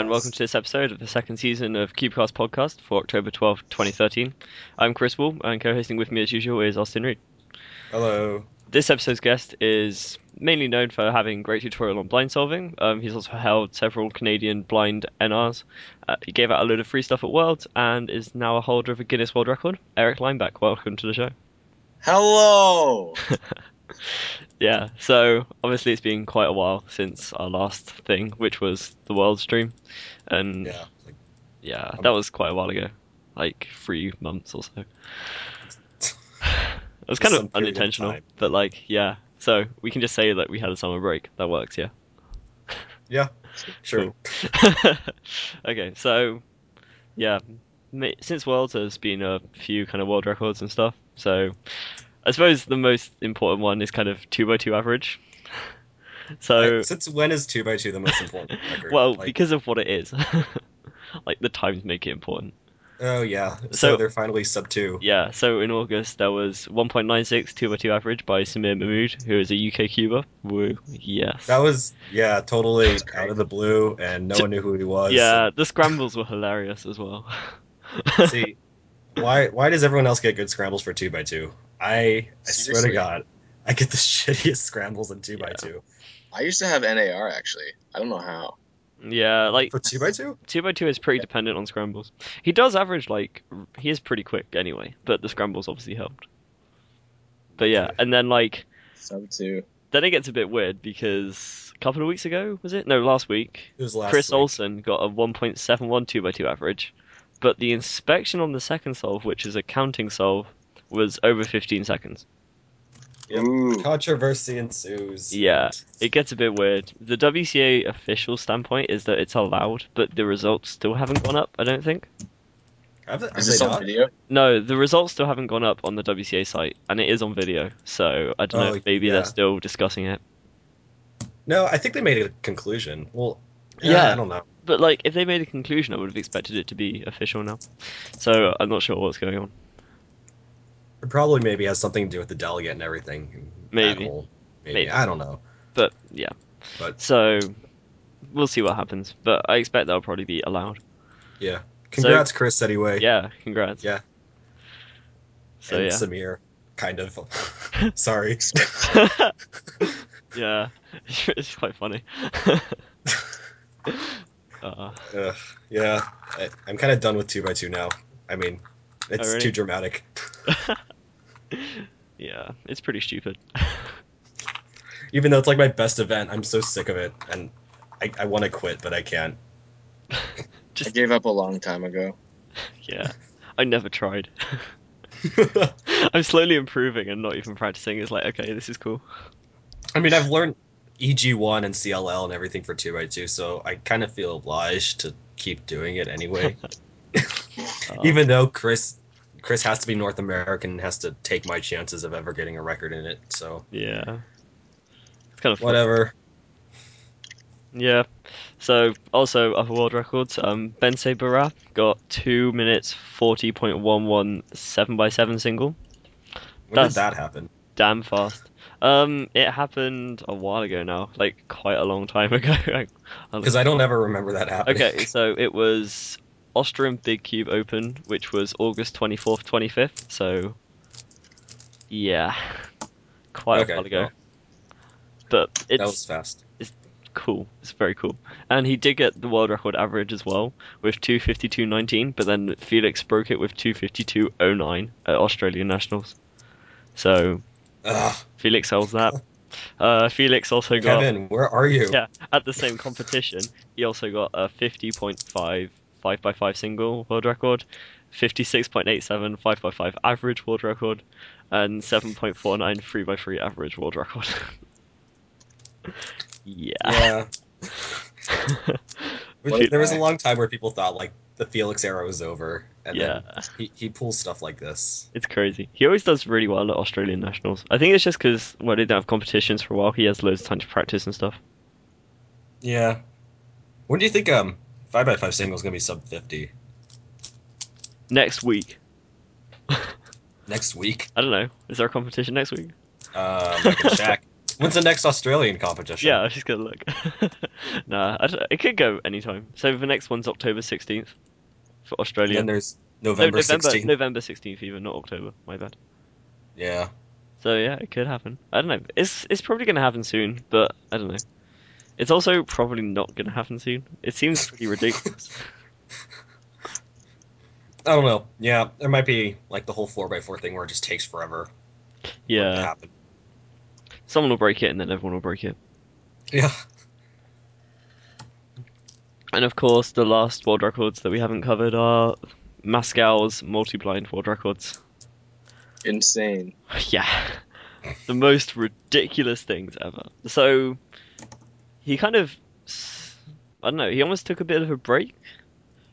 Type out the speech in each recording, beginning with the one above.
Hello, and welcome to this episode of the second season of Cubecast podcast for October 12, 2013. I'm Chris Wall, and co hosting with me as usual is Austin Reed. Hello. This episode's guest is mainly known for having great tutorial on blind solving. Um, he's also held several Canadian blind NRs. Uh, he gave out a load of free stuff at Worlds and is now a holder of a Guinness World Record. Eric Limeback, welcome to the show. Hello. Yeah, so obviously it's been quite a while since our last thing, which was the World stream, and Yeah. Like, yeah, um, that was quite a while ago, like three months or so. It was kind of period of unintentional, but like, yeah. So we can just say that we had a summer break. That works, yeah. yeah. Sure. Okay, so yeah, since Worlds there's been a few kind of world records and stuff. So I suppose the most important one is kind of two by two average. So Like, since when is two by two the most important record? well, Like, because of what it is, like the times make it important. oh yeah. So, So- they're finally sub two. Yeah, so in August there was 1.96 2 by 2 average by Samir Mahmood, who is a UK cuber. Woo, yes. That was yeah, totally out of the blue, and no one knew who he was. yeah, the scrambles were hilarious as well. See, why why does everyone else get good scrambles for two by two? I I swear to God, I get the shittiest scrambles in two by two. I used to have NAR actually. I don't know how. yeah, like For two by two? 2 by 2 is pretty dependent on scrambles. He does average like he is pretty quick anyway, but the scrambles obviously helped. But yeah, Okay. and then like Sub two. then it gets a bit weird because a couple of weeks ago was it? No, last week. It was last Chris week. Olson got a 1.71 2 by 2 average, but the inspection on the second solve, which is a counting solve, was over 15 seconds. Yep. Controversy ensues. Yeah, it gets a bit weird. The WCA official standpoint is that it's allowed, but the results still haven't gone up, I don't think. Have they, have Is they this on video? No, the results still haven't gone up on the WCA site, and it is on video, so I don't know Oh, if maybe yeah. they're still discussing it. No, I think they made a conclusion. Well, yeah, Yeah. I don't know. But, like, if they made a conclusion, I would have expected it to be official now. So, I'm not sure what's going on. It probably maybe has something to do with the delegate and everything. Maybe. Maybe. Maybe. I don't know. But, yeah. But- So, we'll see what happens, but I expect that'll probably be allowed. Yeah. Congrats, Chris. Anyway. Yeah, congrats. Yeah. So, and yeah. Samir, kind of. Sorry. yeah, it's quite funny. uh, yeah, I, I'm kind of done with two by two now. I mean, it's Alrighty. too dramatic. Yeah, it's pretty stupid. Even though it's like my best event, I'm so sick of it, and I, I want to quit, but I can't. I gave up a long time ago. yeah, I never tried. I'm slowly improving and not even practicing. It's like okay, this is cool. I mean, I've learned EG1 and CLL and everything for two by two, so I kind of feel obliged to keep doing it anyway. Uh, Even though Chris, Chris has to be North American and has to take my chances of ever getting a record in it. So yeah, it's kind of fun. whatever. Yeah. So also other world records. Um, Bence Barát got two minutes forty point one one seven by seven single. When That's- did that happen? damn fast. Um, it happened a while ago now, like quite a long time ago. Because I don't ever remember that happening. okay, so it was Austrian Big Cube Open, which was August twenty fourth, twenty fifth. So, yeah, quite Okay, a while ago. well. but it's that was fast. cool. It's very cool. And he did get the world record average as well with 252.19, but then Feliks broke it with 252.09 at Australian Nationals. So Ugh, Feliks holds that. Uh, Feliks also got Kevin, where are you? yeah at the same competition. He also got a 50.5 5 by 5 single world record, 56.87 5 by 5 average world record, and 7.49 3 by 3 average world record. yeah. Yeah. There was a long time where people thought like the Feliks era was over, and yeah. then he, he pulls stuff like this. It's crazy. He always does really well at Australian nationals. I think it's just because well, they don't have competitions for a while. He has loads of time to practice and stuff. Yeah. When do you think um five by five single is gonna be sub fifty Next week, next week? I don't know. Is there a competition next week? Uh, check. When's the next Australian competition? Yeah, I was just gonna look. nah, I it could go anytime. So the next one's October 16th for And Australia. then there's No, November November, 16th. November 16th even, not October. My bad. Yeah. So yeah, it could happen. I don't know. It's it's probably gonna happen soon, but I don't know. It's also probably not gonna happen soon. It seems pretty ridiculous. I don't know. Yeah, there might be like the whole 4x4 thing where it just takes forever for it to yeah, happen. someone will break it and then everyone will break it. Yeah. And of course, the last world records that we haven't covered are Marcell's multi-blind world records. Insane. Yeah. The most ridiculous things ever. So, he kind of. I don't know, he almost took a bit of a break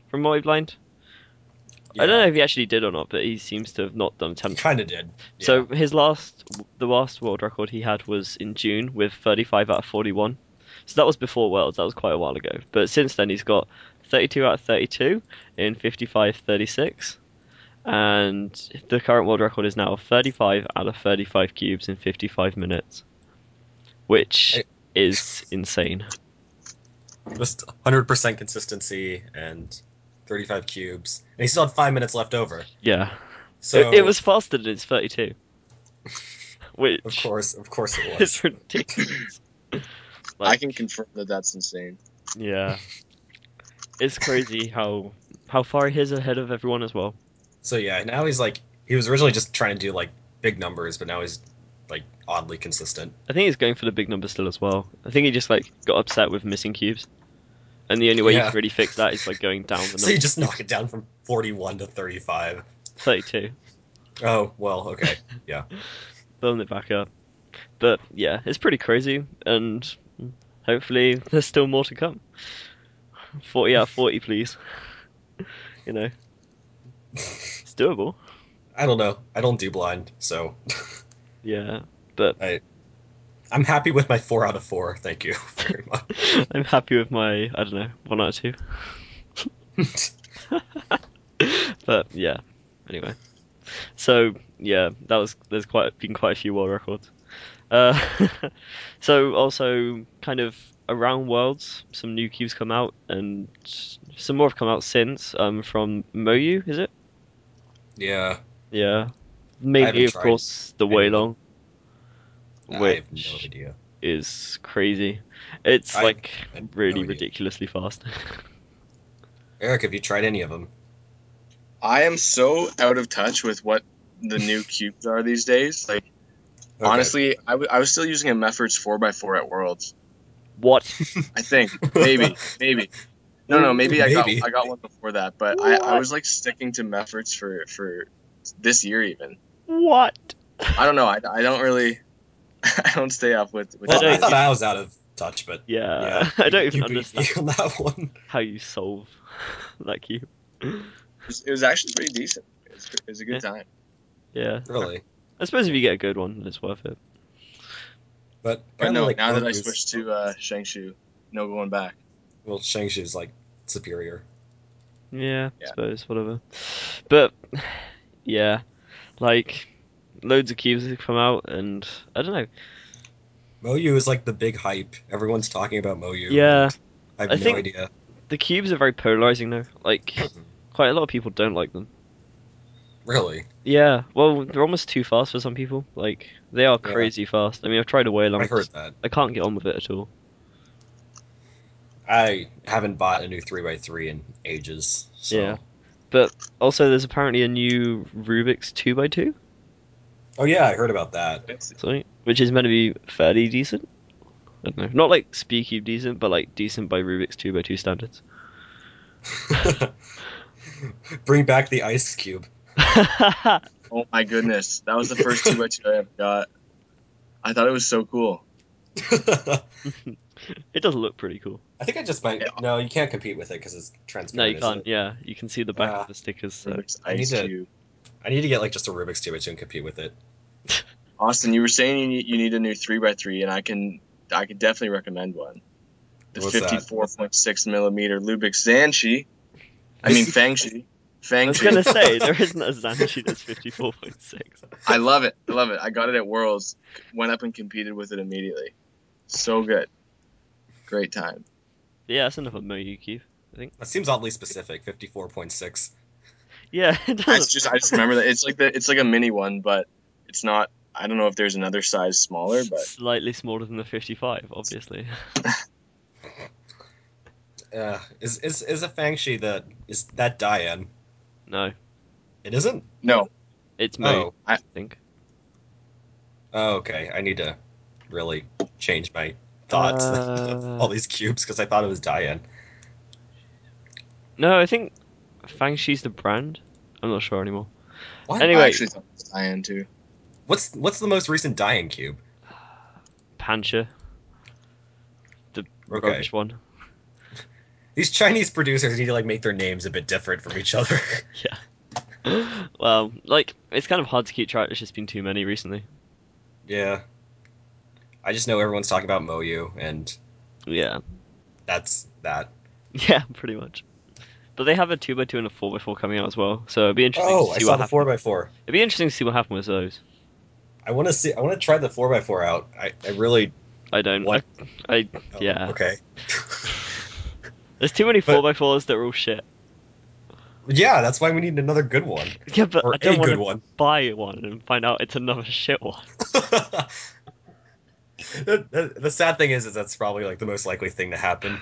from multi blind. I don't know if he actually did or not, but he seems to have not done He kind of did. Yeah. So, his last. The last world record he had was in June with 35 out of 41. So, that was before Worlds, that was quite a while ago. But since then, he's got 32 out of 32 in 55 36 and the current world record is now 35 out of 35 cubes in 55 minutes, which Hey. Is insane. just 100% consistency and 35 cubes, and he still had five minutes left over. Yeah, So it, it was faster than his 32, which of course, of course, it was. is ridiculous. I can confirm that that's insane. yeah, it's crazy how how far he is ahead of everyone as well. So yeah, now he's like he was originally just trying to do like big numbers, but now he's like oddly consistent. I think he's going for the big number still as well. I think he just like got upset with missing cubes, and the only way you can really fix that is like going down the So you just knock it down from 41 to 35. 32. Oh well, okay. Yeah. Building it back up. But yeah, it's pretty crazy, and hopefully there's still more to come. 40 out of 40, please. You know, it's doable. I don't know. I don't do blind, so Yeah, but I'm happy with my four out of four. Thank you very much. I'm happy with my, I don't know, 1 out of 2. but yeah, anyway. So yeah, that was there's quite been quite a few world records. Uh, so also kind of around worlds, some new cubes come out, and some more have come out since. Um, from Moyu, is it? yeah, Yeah, mainly of course the any of them. Weilong, I have which no idea. is crazy. It's I- like I have no really ridiculously fast. Eric, have you tried any of them? I am so out of touch with what the new cubes are these days. Like Okay. honestly, I, w- I was still using a Meffert's 4x4 at Worlds. what? I think maybe maybe. No, no, maybe I got I got one before that, but I, I was like sticking to Meffert's for for this year even. What? I don't know. I, I don't really I don't stay up with with. well, I I, don't- thought I was out of touch, but Yeah, yeah, I don't even you understand on that one. how you solve that cube. it, was, it was actually pretty decent. It was, it was a good time. Yeah, Really, I suppose if you get a good one, it's worth it. but But kinda no, like now that I switched to uh, ShengShou, no going back. well, ShengShou is like superior. Yeah, I suppose whatever. But yeah, like loads of cubes have come out, and I don't know. Moyu is like the big hype. Everyone's talking about Moyu. Yeah. I have I no think- idea. The cubes are very polarizing though. Like mm-hmm. quite a lot of people don't like them. Really, Yeah, well, they're almost too fast for some people. Like they are Yeah. crazy fast. I mean, I've tried a whale. I heard that. I can't get on with it at all. I haven't bought a new three x three in ages. So. Yeah. But also, there's apparently a new Rubik's 2x2. Oh, yeah, I heard about that. something which is meant to be fairly decent. I don't know, not like Speedcube decent, but like decent by Rubik's two x two standards. Bring back the ice cube. Oh my goodness, that was the first two by two I ever got. I thought it was so cool. It does look pretty cool. Think I just might. Yeah. No, you can't compete with it because it's transparent. No, you can't. it? Yeah, you can see the back Ah. of the stickers. So. I need to- Cube. I need to get like just a Rubik's two by two and compete with it. Austin, you were saying you need, you need a new three by three, and I can I could definitely recommend one. The What's fifty four point six millimeter Lubix Zhanchi. I mean Fangshi. Fang was Chi. gonna say there isn't a Zhanchi that's fifty four point six. I love it. I love it. I got it at Worlds. Went up and competed with it immediately. So good. Great time. Yeah, that's enough of Moyu Cube. I think that seems oddly specific. Fifty-four point six. Yeah, it I just I just remember that it's like the it's like a mini one, but it's not. I don't know if there's another size smaller, but Slightly smaller than the fifty five, obviously. Uh, is is is a Fangshi that is that Dayan? No, It isn't. no. it's Moyu. Oh, I think. oh, okay. I need to really change my thoughts Uh. all these cubes because I thought it was Dayan. No, I think Fangshi's the brand. I'm not sure anymore. What? Anyway. I actually thought it was Dayan too. What's what's the most recent Dayan cube? Panshi, the Okay. rubbish one. These Chinese producers need to like make their names a bit different from each other. Yeah. well, like it's kind of hard to keep track. There's just been too many recently. yeah. I just know everyone's talking about Moyu, and Yeah, that's that. yeah, pretty much. But they have a two x two and a four x four coming out as well, so it'd be interesting Oh, to I see saw what the happens. four x four. It'd be interesting to see what happened with those. I want to see. I want to try the four x four out. I, I really. I don't. What? I, I oh, Yeah. Okay. there's too many four x fours that are all shit. Yeah, that's why we need another good one Yeah, but or I don't want to one. buy one and find out it's another shit one. the, the, the sad thing is, is that's probably like the most likely thing to happen.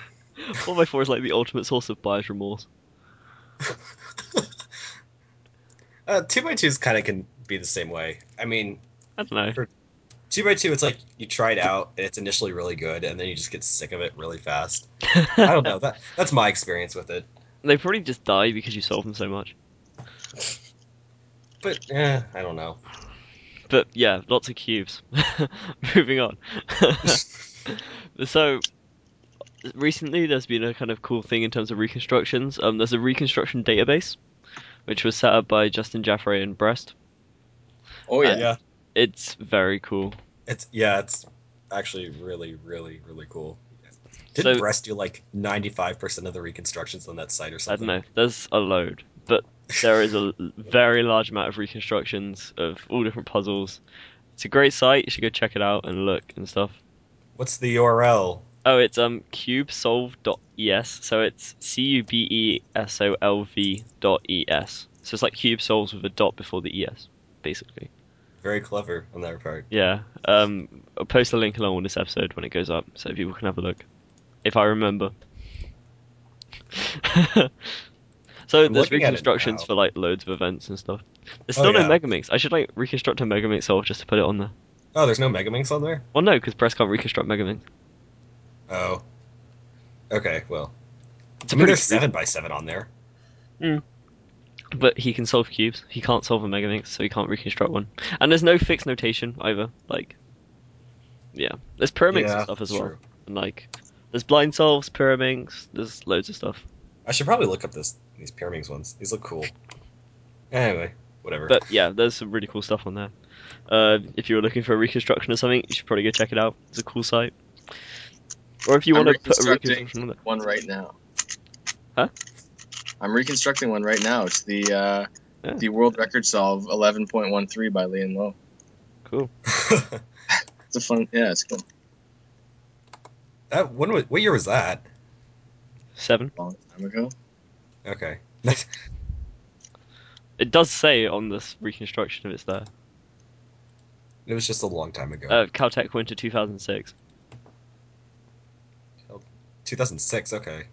Four x four is like the ultimate source of buyer's remorse. Uh, two x twos kind of can be the same way. I mean, I don't know. two x two, it's like you try it out and it's initially really good, and then you just get sick of it really fast. I don't know. That that's my experience with it. They probably just die because you solve them so much. But eh, I don't know. But yeah, lots of cubes. Moving on. so recently, there's been a kind of cool thing in terms of reconstructions. Um, there's a reconstruction database, which was set up by Justin Jaffray in Brest. Oh yeah. Yeah, It's very cool. it's yeah, it's actually really, really, really cool. Didn't So- Brest do like ninety five percent of the reconstructions on that site or something? I don't know. There's a load, but there is a very large amount of reconstructions of all different puzzles. It's a great site. You should go check it out and look and stuff. What's the URL? Oh, it's um cubesolv.es. So it's c u b e s o l v dot es. So it's like cube solves with a dot before the es, basically. Very clever on their part. Yeah. Um, I'll post a link along with this episode when it goes up, so people can have a look, if I remember. so I'm there's looking at it reconstructions for like loads of events and stuff. There's Oh, still yeah. no Megaminx. I should like reconstruct a Megaminx solve just to put it on there. Oh, there's no Megaminx on there. Well, no, because Brest can't reconstruct Megaminx. Oh. Okay, well. It's I a mean, pretty there's seven by seven on there. Hmm. But he can solve cubes. He can't solve a Megaminx, so he can't reconstruct one. And there's no fixed notation either. Like, yeah, there's Pyraminx Yeah, and stuff as well. true. And like, there's blind solves, Pyraminx. There's loads of stuff. I should probably look up this these Pyraminx ones. These look cool. Anyway, whatever. But yeah, there's some really cool stuff on there. Uh, if you were looking for a reconstruction or something, you should probably go check it out. It's a cool site. Or if you I'm want to put a reconstruction on it. one right now. Huh? I'm reconstructing one right now. It's the uh, Yeah. the world record solve 11.13 by Leyan Lo. Cool. It's a fun. Yeah, it's cool. that when was, what year was that? Seven. Long time ago. Okay. It does say on this reconstruction if it's there. it was just a long time ago. Uh, Caltech Winter 2006. 2006. Okay.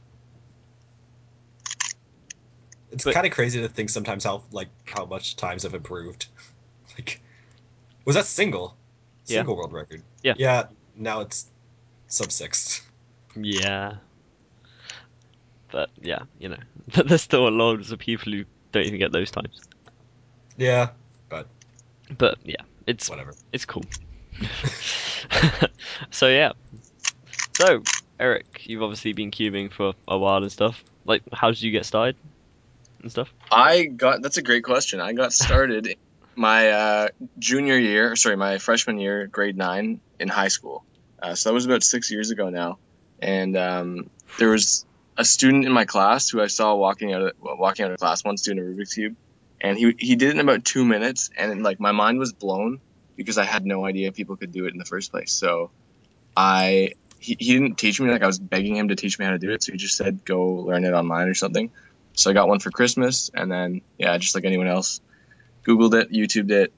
It's kind of crazy to think sometimes how like how much times have improved. Like, was that single? Yeah. Single world record. Yeah. Yeah. Now it's sub six. Yeah. But yeah, you know, there's still a lot of people who don't even get those times. Yeah. But yeah, it's Whatever. it's cool. so yeah. So Eric, you've obviously been cubing for a while and stuff. Like, how did you get started and stuff? I got. That's a great question. I got started my uh, junior year. Sorry, my freshman year, grade nine in high school. Uh, so that was about six years ago now. And um, there was a student in my class who I saw walking out of walking out of class once doing a Rubik's cube, and he he did it in about two minutes, and like my mind was blown because I had no idea people could do it in the first place. So I he, he didn't teach me like I was begging him to teach me how to do it, so he just said go learn it online or something. So I got one for Christmas, and then yeah, just like anyone else, Googled it, YouTubed it.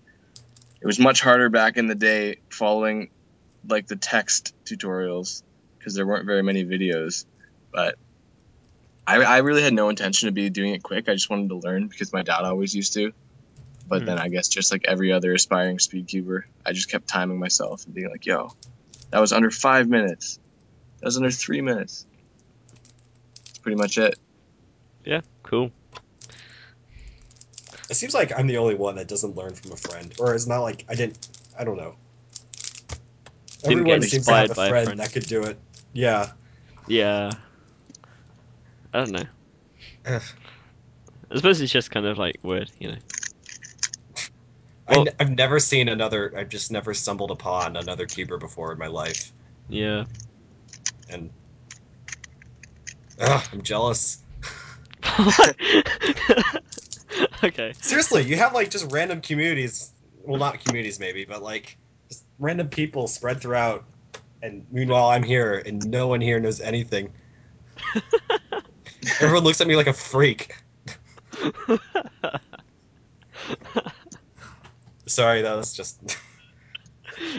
It was much harder back in the day following like the text tutorials because there weren't very many videos, but I, I really had no intention to be doing it quick. I just wanted to learn because my dad always used to. But Hmm. then I guess just like every other aspiring speed cuber, I just kept timing myself and being like, "Yo, that was under five minutes. That was under three minutes." That's pretty much it. Yeah, cool. It seems like I'm the only one that doesn't learn from a friend, or it's not like I didn't. I don't know. Didn't get Everyone seems to have a by a friend, friend. that could do it. Yeah. Yeah. I don't know. Ugh. I suppose it's just kind of like weird, you know. I Well- n- I've never seen another. I've just never stumbled upon another cuber before in my life, Yeah. and ugh, I'm jealous. okay. Seriously, you have like just random communities. Well, not communities, maybe, but like just random people spread throughout. And meanwhile, I'm here, and no one here knows anything. Everyone looks at me like a freak. Sorry, that was just.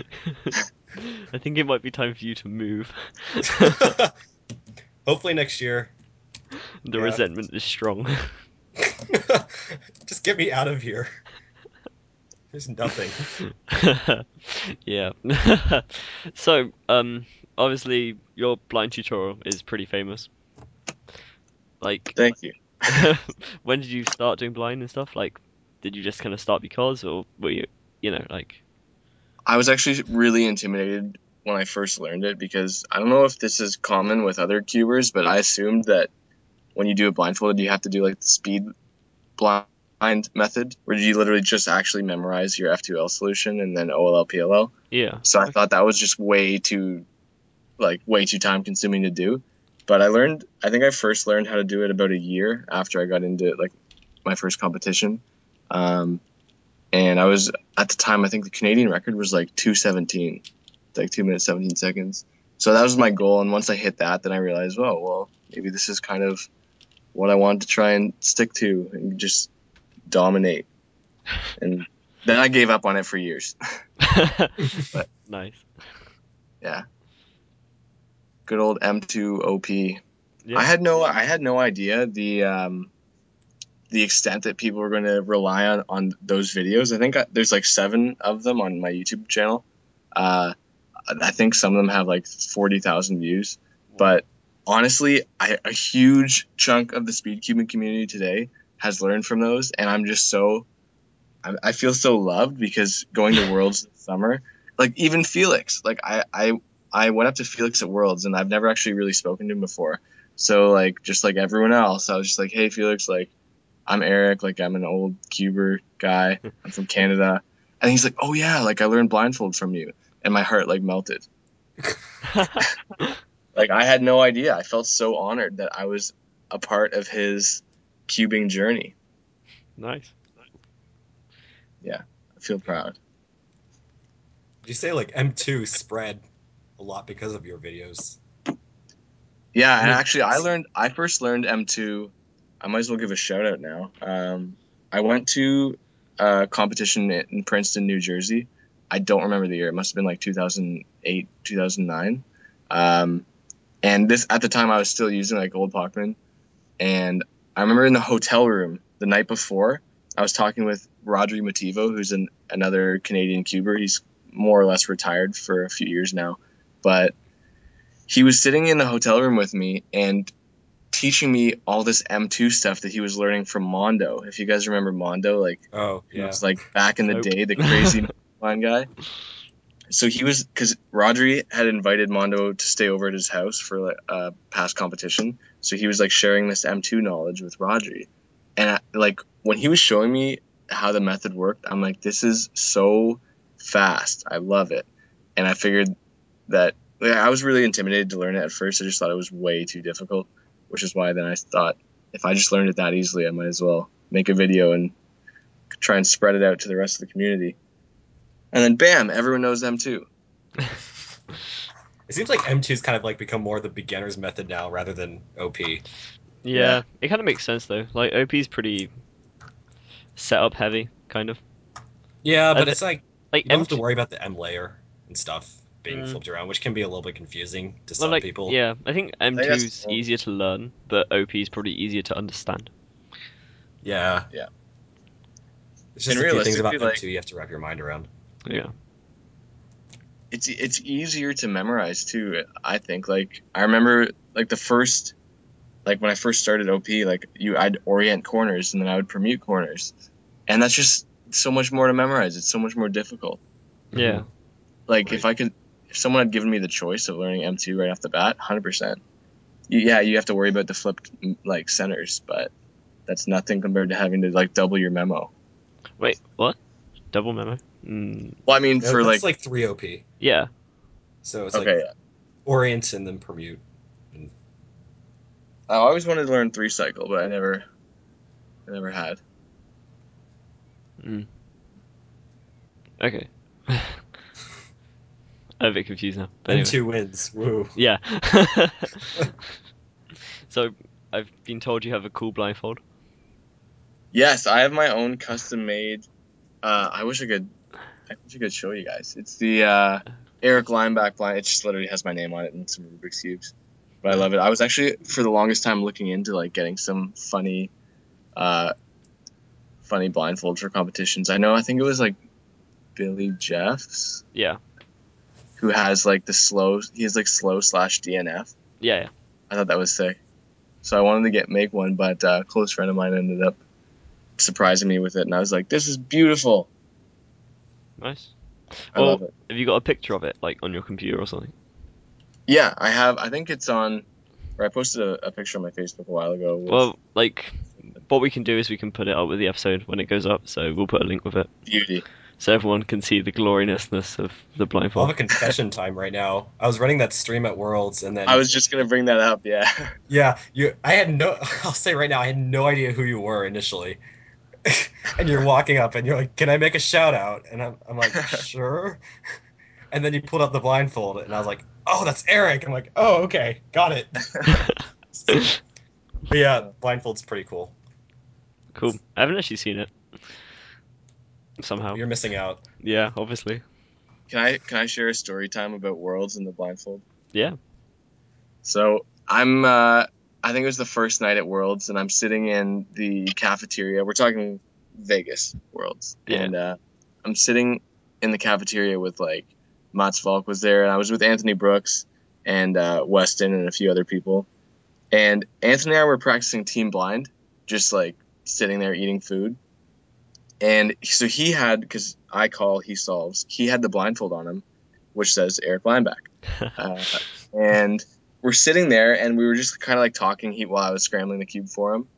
I think it might be time for you to move. Hopefully next year. the Yeah. resentment is strong. just get me out of here. There's nothing. yeah. so, um, obviously your blind tutorial is pretty famous. Like, Thank you. when did you start doing blind and stuff? Like, did you just kind of start because, or were you, you know, like, I was actually really intimidated when I first learned it because I don't know if this is common with other cubers, but I assumed that when you do it blindfolded, you have to do like the speed blind method, where you literally just actually memorize your F2L solution and then OLL PLL. yeah, So I thought that was just way too, like, way too time consuming to do. But I learned, I think I first learned how to do it about a year after I got into like my first competition. Um, and I was at the time, I think the Canadian record was like 217, like two minutes, 17 seconds. So that was my goal. And once I hit that, then I realized, oh, well, maybe this is kind of what I wanted to try and stick to and just dominate. And then I gave up on it for years. nice. yeah. Good old M2 OP. Yeah. I had no I had no idea the um the extent that people were going to rely on on those videos. I think I, there's like 7 of them on my YouTube channel. Uh I think some of them have like 40,000 views, but honestly, I, a huge chunk of the speed cubing community today has learned from those and I'm just so I, I feel so loved because going to Worlds this summer, like even Feliks, like I, I I went up to Feliks at Worlds and I've never actually really spoken to him before. So like just like everyone else, I was just like, hey Feliks, like I'm Eric, like I'm an old cuber guy. I'm from Canada. And he's like, oh yeah, like I learned blindfold from you, and my heart like melted. Like I had no idea. I felt so honored that I was a part of his cubing journey. nice. Yeah, I feel proud. Did you say like M2 spread a lot because of your videos? Yeah, and actually, I learned. I first learned M2. I might as well give a shout out now. Um, I went to a competition in Princeton, New Jersey. I don't remember the year. It must have been like 2008, 2009. Um, and this at the time I was still using like old Pochmann. And I remember in the hotel room the night before, I was talking with Rodri Motivo, who's an, another Canadian cuber. He's more or less retired for a few years now, but he was sitting in the hotel room with me and teaching me all this M2 stuff that he was learning from Mondo. If you guys remember Mondo, like Oh, it was like back in the Nope. day, the crazy line guy. So he was because Rodri had invited Mondo to stay over at his house for like a past competition. So he was like sharing this M2 knowledge with Rodri, and I, like when he was showing me how the method worked, I'm like, this is so fast. I love it, and I figured that like, I was really intimidated to learn it at first. I just thought it was way too difficult. which is why then I thought if I just learned it that easily, I might as well make a video and try and spread it out to the rest of the community. And then bam, everyone knows M2. It seems like M2's kind of like become more the beginner's method now rather than OP. Yeah, Yeah. it kind of makes sense though. Like OP's pretty setup heavy, kind of. Yeah, but Uh, it's like Like you don't have to worry about the M layer and stuff being Mm. flipped around, which can be a little bit confusing to well, some like, people. Yeah, I think that's M2's cool. easier to learn, but OP is probably easier to understand. Yeah. Yeah. It's just And a few things about realistically, M2 you have to wrap your mind around. Yeah. it's it's easier to memorize too. I think like I remember like the first like when I first started OP like you I'd orient corners and then I would permute corners, and that's just so much more to memorize. It's so much more difficult. Yeah. Like Right. if I could, if someone had given me the choice of learning M2 right off the bat, hundred percent. Yeah, you have to worry about the flipped like centers, but that's nothing compared to having to like double your memo. Wait, what? Double memo? Mm, Well, I mean Yeah, for that's like, like three OP. yeah. So it's okay, like orient and then permute. I always wanted to learn three cycle, but I never, I never had. Okay. I'm a bit confused now. But anyway. M2 wins. Woo. Yeah. so I've been told you have a cool blindfold. Yes, I have my own custom made. Uh, I wish I could. I wish I could show you guys. It's the uh, Eric Limeback blind. It just literally has my name on it and some Rubik's cubes. But I love it. I was actually for the longest time looking into like getting some funny, uh, funny blindfolds for competitions. I know. I think it was like Billy Jeffs Yeah. Who has like the slow. He has like slow slash DNF. Yeah, yeah. I thought that was sick. So I wanted to get make one, but uh, a close friend of mine ended up surprising me with it, and I was like, "This is beautiful." Nice. I Well, love it. Have you got a picture of it, like on your computer or something? Yeah, I have. I think it's on. Or I posted a, a picture on my Facebook a while ago. With Well, like, what we can do is we can put it up with the episode when it goes up, so we'll put a link with it, beauty. So everyone can see the gloriousness of the blindfold. I'll have a confession time right now. I was running that stream at Worlds, and then I was just gonna bring that up. Yeah. yeah, you. I had no. I'll say right now, I had no idea who you were initially. and you're walking up, and you're like, "Can I make a shout out?" And I'm, I'm like, "Sure." And then you pulled up the blindfold, and I was like, "Oh, that's Eric." I'm like, "Oh, okay, got it." But yeah, blindfold's pretty cool. cool. I haven't actually seen it. Somehow. You're missing out. Yeah, obviously. Can I can I share a story time about Worlds and the blindfold? Yeah. So I'm. Uh, I think it was the first night at Worlds, and I'm sitting in the cafeteria. We're talking Vegas Worlds, Yeah. and uh, I'm sitting in the cafeteria with like Mats Valk was there, and I was with Anthony Brooks and uh, Weston and a few other people. And Anthony and I were practicing Team Blind, just like sitting there eating food. And so he had, because I call, he solves. He had the blindfold on him, which says Eric Limeback. Uh, and we're sitting there, and we were just kind of like talking he, while I was scrambling the cube for him.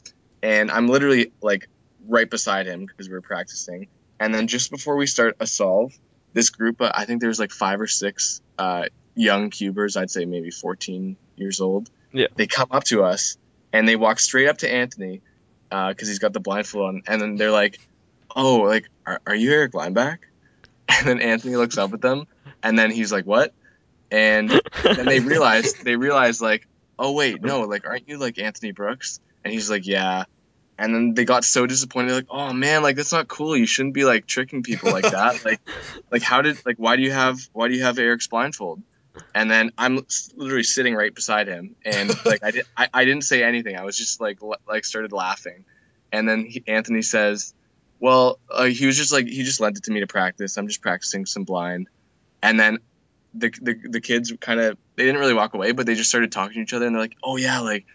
And I'm literally like right beside him because we were practicing. And then just before we start a solve, this group, uh, I think there's like five or six uh, young cubers, I'd say maybe 14 years old. Yeah. They come up to us and they walk straight up to Anthony because he's got the blindfold on, and then they're like, "Oh, like, are, are you Eric Limeback?" And then Anthony looks up at them, and then he's like, "What?" And then they realize they realize like, "Oh wait, no, like, aren't you like Anthony Brooks?" And he's like, "Yeah." And then they got so disappointed, like, "Oh man, like that's not cool. You shouldn't be like tricking people like that. like, like how did like why do you have why do you have Eric's blindfold?" And then I'm literally sitting right beside him, and like I did I, I didn't say anything. I was just like l- like started laughing, and then he, Anthony says, "Well, uh, he was just like he just lent it to me to practice. I'm just practicing some blind." And then the the, the kids kind of they didn't really walk away, but they just started talking to each other, and they're like, "Oh yeah, like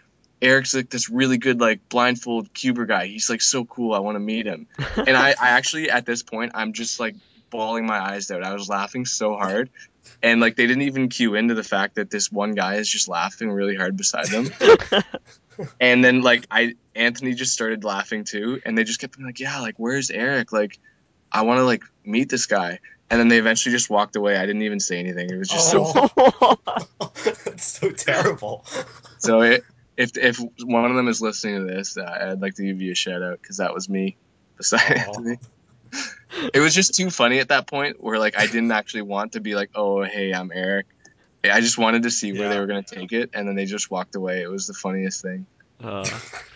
Eric's like this really good like blindfold cuber guy. He's like so cool. I want to meet him." And I, I actually at this point I'm just like bawling my eyes out. I was laughing so hard. And like they didn't even cue into the fact that this one guy is just laughing really hard beside them. and then like I Anthony just started laughing too, and they just kept being like, "Yeah, like where's Eric? Like I want to like meet this guy." And then they eventually just walked away. I didn't even say anything. It was just so Oh. That's so terrible. so it if if one of them is listening to this, uh, I'd like to give you a shout out because that was me. Beside Aw. Anthony, it was just too funny at that point where like I didn't actually want to be like, oh hey, I'm Eric. I just wanted to see where they were gonna take it, and then they just walked away. It was the funniest thing. Uh,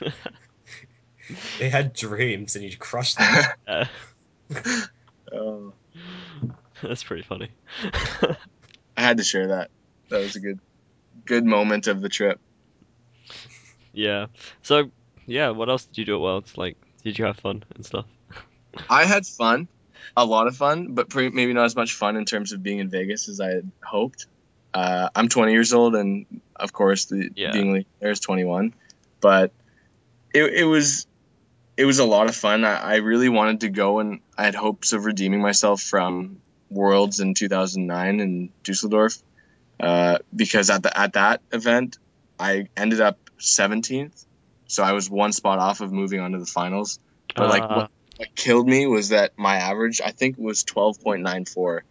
They had dreams and you crushed them. uh, oh, that's pretty funny. I had to share that. That was a good good moment of the trip. yeah. So yeah, what else did you do at Worlds? Like, did you have fun and stuff? I had fun, a lot of fun, but pre- maybe not as much fun in terms of being in Vegas as I had hoped. Uh, I'm 20 years old, and of course, the Yeah. being league there is 21. But it, it was it was a lot of fun. I, I really wanted to go, and I had hopes of redeeming myself from Worlds in 2009 in Dusseldorf, uh, because at the at that event, I ended up 17th, so I was one spot off of moving on to the finals. But like Uh, what, what killed me was that my average I think was 12.94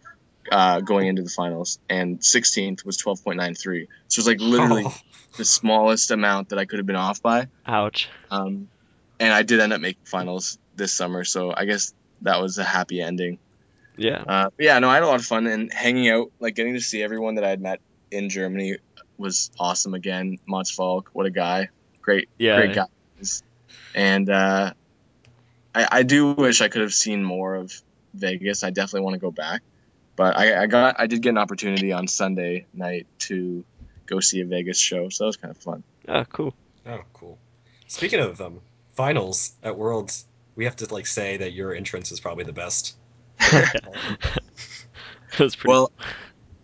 uh, going into the finals, and 16th was 12.93. So it was like literally Oh, the smallest amount that I could have been off by. ouch. Um, and I did end up making finals this summer, so I guess that was a happy ending. Yeah. Uh, yeah, no, I had a lot of fun and hanging out, like getting to see everyone that I had met in Germany was awesome again. Mats Valk, what a guy, great, Yeah. great guy. And uh, I, I do wish I could have seen more of Vegas. I definitely want to go back, but I, I got, I did get an opportunity on Sunday night to go see a Vegas show, so that was kind of fun. Oh, cool. oh, cool. Speaking of um, finals at Worlds, we have to like say that your entrance is probably the best. That's pretty. Well,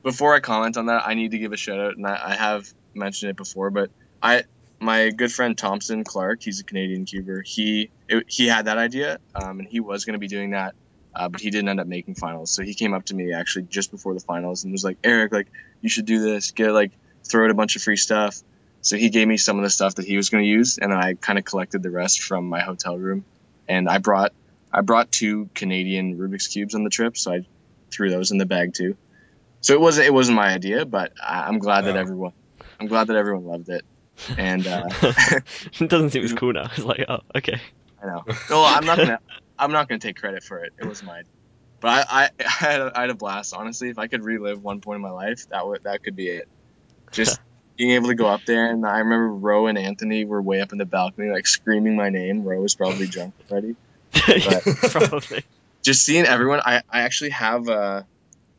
before I comment on that, I need to give a shout out, and I, I have mentioned it before, but I my good friend Thompson Clark, he's a Canadian cuber. He it, he had that idea, um, and he was going to be doing that, uh, but he didn't end up making finals. So he came up to me actually just before the finals and was like, Eric, like you should do this. Get like throw out a bunch of free stuff. So he gave me some of the stuff that he was going to use, and then I kind of collected the rest from my hotel room. And I brought I brought two Canadian Rubik's cubes on the trip, so I threw those in the bag too. So it wasn't it wasn't my idea, but I'm glad that Oh. everyone I'm glad that everyone loved it. And uh, it doesn't seem as cool now. It's like, oh, okay. I know. No, I'm not gonna I'm not gonna take credit for it. It was mine. But I, I, I, had a, I had a blast. Honestly, if I could relive one point in my life, that would that could be it. Just being able to go up there, and I remember Ro and Anthony were way up in the balcony, like screaming my name. Ro was probably drunk already. Probably. Just seeing everyone, I, I actually have uh,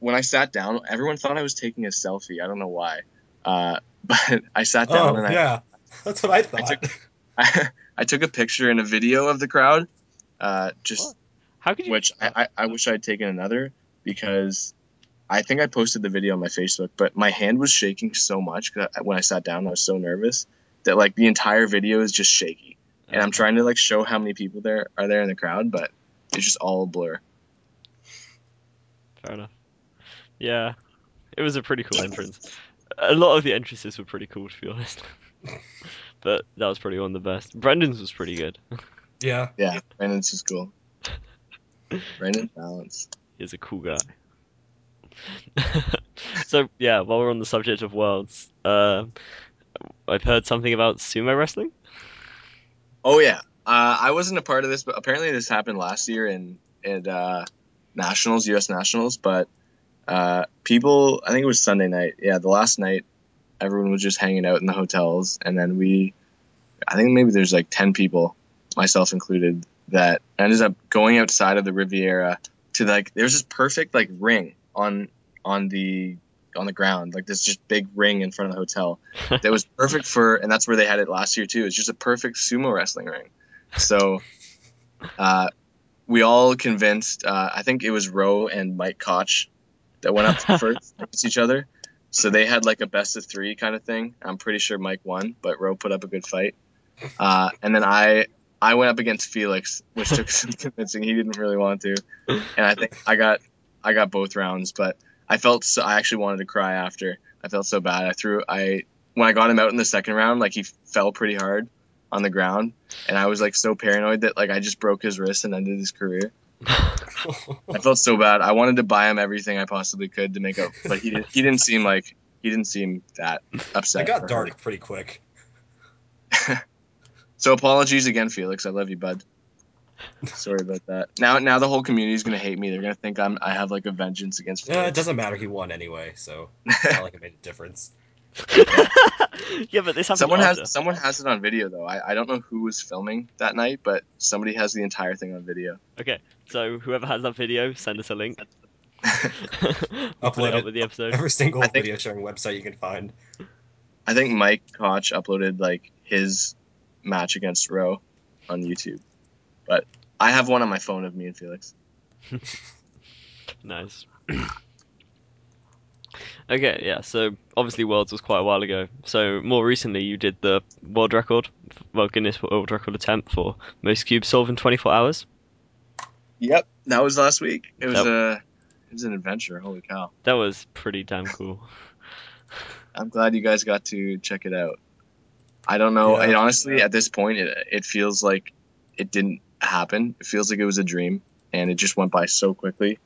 when I sat down, everyone thought I was taking a selfie. I don't know why, uh, but I sat down Oh and I, yeah, that's what I thought. took- I, I took a picture and a video of the crowd. Uh, just How could you? which I, I, I wish I had taken another because I think I posted the video on my Facebook, but my hand was shaking so much I- when I sat down, I was so nervous that like the entire video is just shaky, and I'm trying to like show how many people there are there in the crowd, but it's just all a blur. Fair enough. Yeah, it was a pretty cool entrance. A lot of the entrances were pretty cool, to be honest. but that was probably one of the best. Brendan's was pretty good. Yeah. Yeah, Brandon's just cool. Brandon balance. He's a cool guy. so yeah, while we're on the subject of worlds, uh, I've heard something about sumo wrestling. Oh yeah, uh, I wasn't a part of this, but apparently this happened last year in in uh, nationals, U.S. nationals. But uh, people, I think it was Sunday night. Yeah, the last night, everyone was just hanging out in the hotels, and then we, I think maybe there's like ten people, myself included, that ended up going outside of the Riviera to like there's this perfect like ring on on the on the ground like this just big ring in front of the hotel that was perfect for and that's where they had it last year too. It's just a perfect sumo wrestling ring. So uh, we all convinced uh, i think it was roe and mike koch that went up first against each other. So they had like a best of three kind of thing. I'm pretty sure mike won but roe put up a good fight. Uh, and then i i went up against feliks which took some convincing he didn't really want to and i think i got i got both rounds but i felt so i actually wanted to cry after i felt so bad i threw i when I got him out in the second round, like he fell pretty hard on the ground, and I was like so paranoid that like I just broke his wrist and ended his career. I felt so bad. I wanted to buy him everything I possibly could to make up, but he didn't. He didn't seem like he didn't seem that upset. it got or dark pretty quick. so apologies again, Feliks. I love you, bud. Sorry about that. Now, now the whole community is gonna hate me. They're gonna think I'm I have like a vengeance against. Yeah, it doesn't matter. He won anyway, so it's not like it made a difference. yeah, but this happened Someone after. has someone has it on video though. I, I don't know who was filming that night, but somebody has the entire thing on video. Okay, so whoever has that video, send us a link. Upload it up it. with the episode. Every single think- video sharing website you can find. I think Mike Koch uploaded like his match against Rowe on YouTube, but I have one on my phone of me and Feliks. Nice. okay, yeah. So obviously, Worlds was quite a while ago. So more recently, you did the world record, well Guinness World Record attempt for most cubes solved in 24 hours. Yep, that was last week. It was That- a it was an adventure. Holy cow! That was pretty damn cool. I'm glad you guys got to check it out. I don't know. Yeah. It honestly, at this point, it, it feels like it didn't happen. It feels like it was a dream, and it just went by so quickly